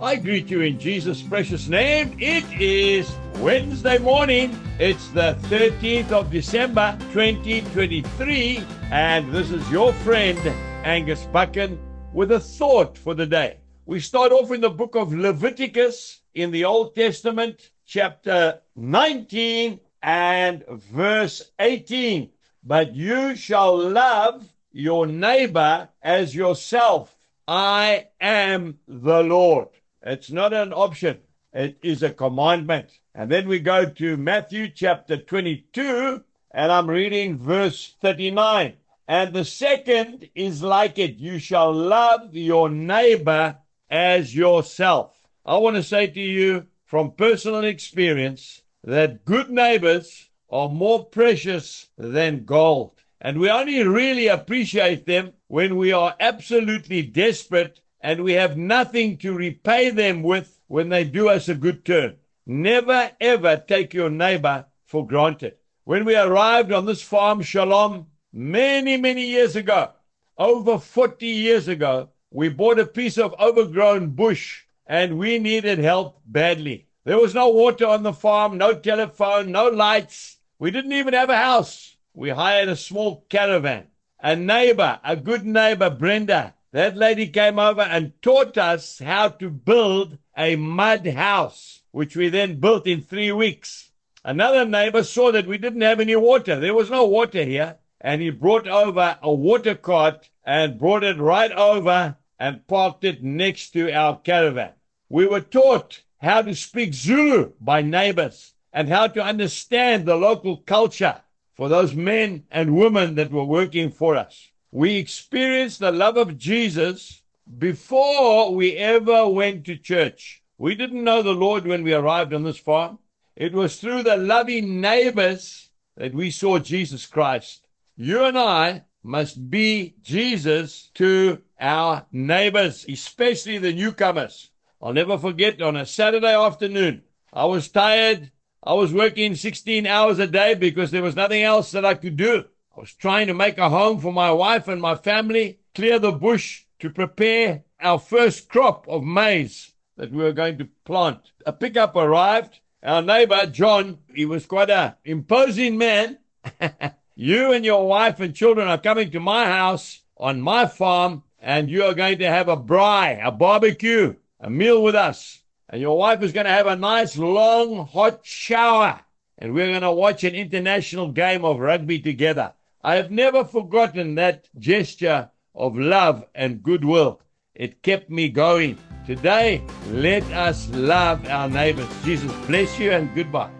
I greet you in Jesus' precious name. It is Wednesday morning. It's the 13th of December 2023, and this is your friend Angus Buchan with a thought for the day. We start off in the book of Leviticus in the Old Testament, chapter 19 and verse 18. But you shall love your neighbor as yourself. I am the Lord. It's not an option, it is a commandment. And then we go to Matthew chapter 22, and I'm reading verse 39. And the second is like it you shall love your neighbor as yourself. I want to say to you from personal experience that good neighbors are more precious than gold. And we only really appreciate them when we are absolutely desperate and we have nothing to repay them with when they do us a good turn. Never ever take your neighbor for granted. When we arrived on this farm, Shalom, many, many years ago, over 40 years ago, we bought a piece of overgrown bush and we needed help badly. There was no water on the farm, no telephone, no lights. We didn't even have a house. We hired a small caravan. A neighbor, a good neighbor, Brenda, that lady came over and taught us how to build a mud house, which we then built in three weeks. Another neighbor saw that we didn't have any water. There was no water here. And he brought over a water cart and brought it right over and parked it next to our caravan. We were taught how to speak Zulu by neighbors and how to understand the local culture for those men and women that were working for us. We experienced the love of Jesus before we ever went to church. We didn't know the Lord when we arrived on this farm. It was through the loving neighbors that we saw Jesus Christ. You and I must be Jesus to our neighbors, especially the newcomers. I'll never forget on a Saturday afternoon, I was tired. I was working 16 hours a day because there was nothing else that I could do. I was trying to make a home for my wife and my family, clear the bush to prepare our first crop of maize that we were going to plant. A pickup arrived. Our neighbor, John, he was quite a imposing man. you and your wife and children are coming to my house on my farm and you are going to have a braai, a barbecue, a meal with us. And your wife is going to have a nice long hot shower. And we're going to watch an international game of rugby together. I have never forgotten that gesture of love and goodwill. It kept me going. Today, let us love our neighbors. Jesus bless you and goodbye.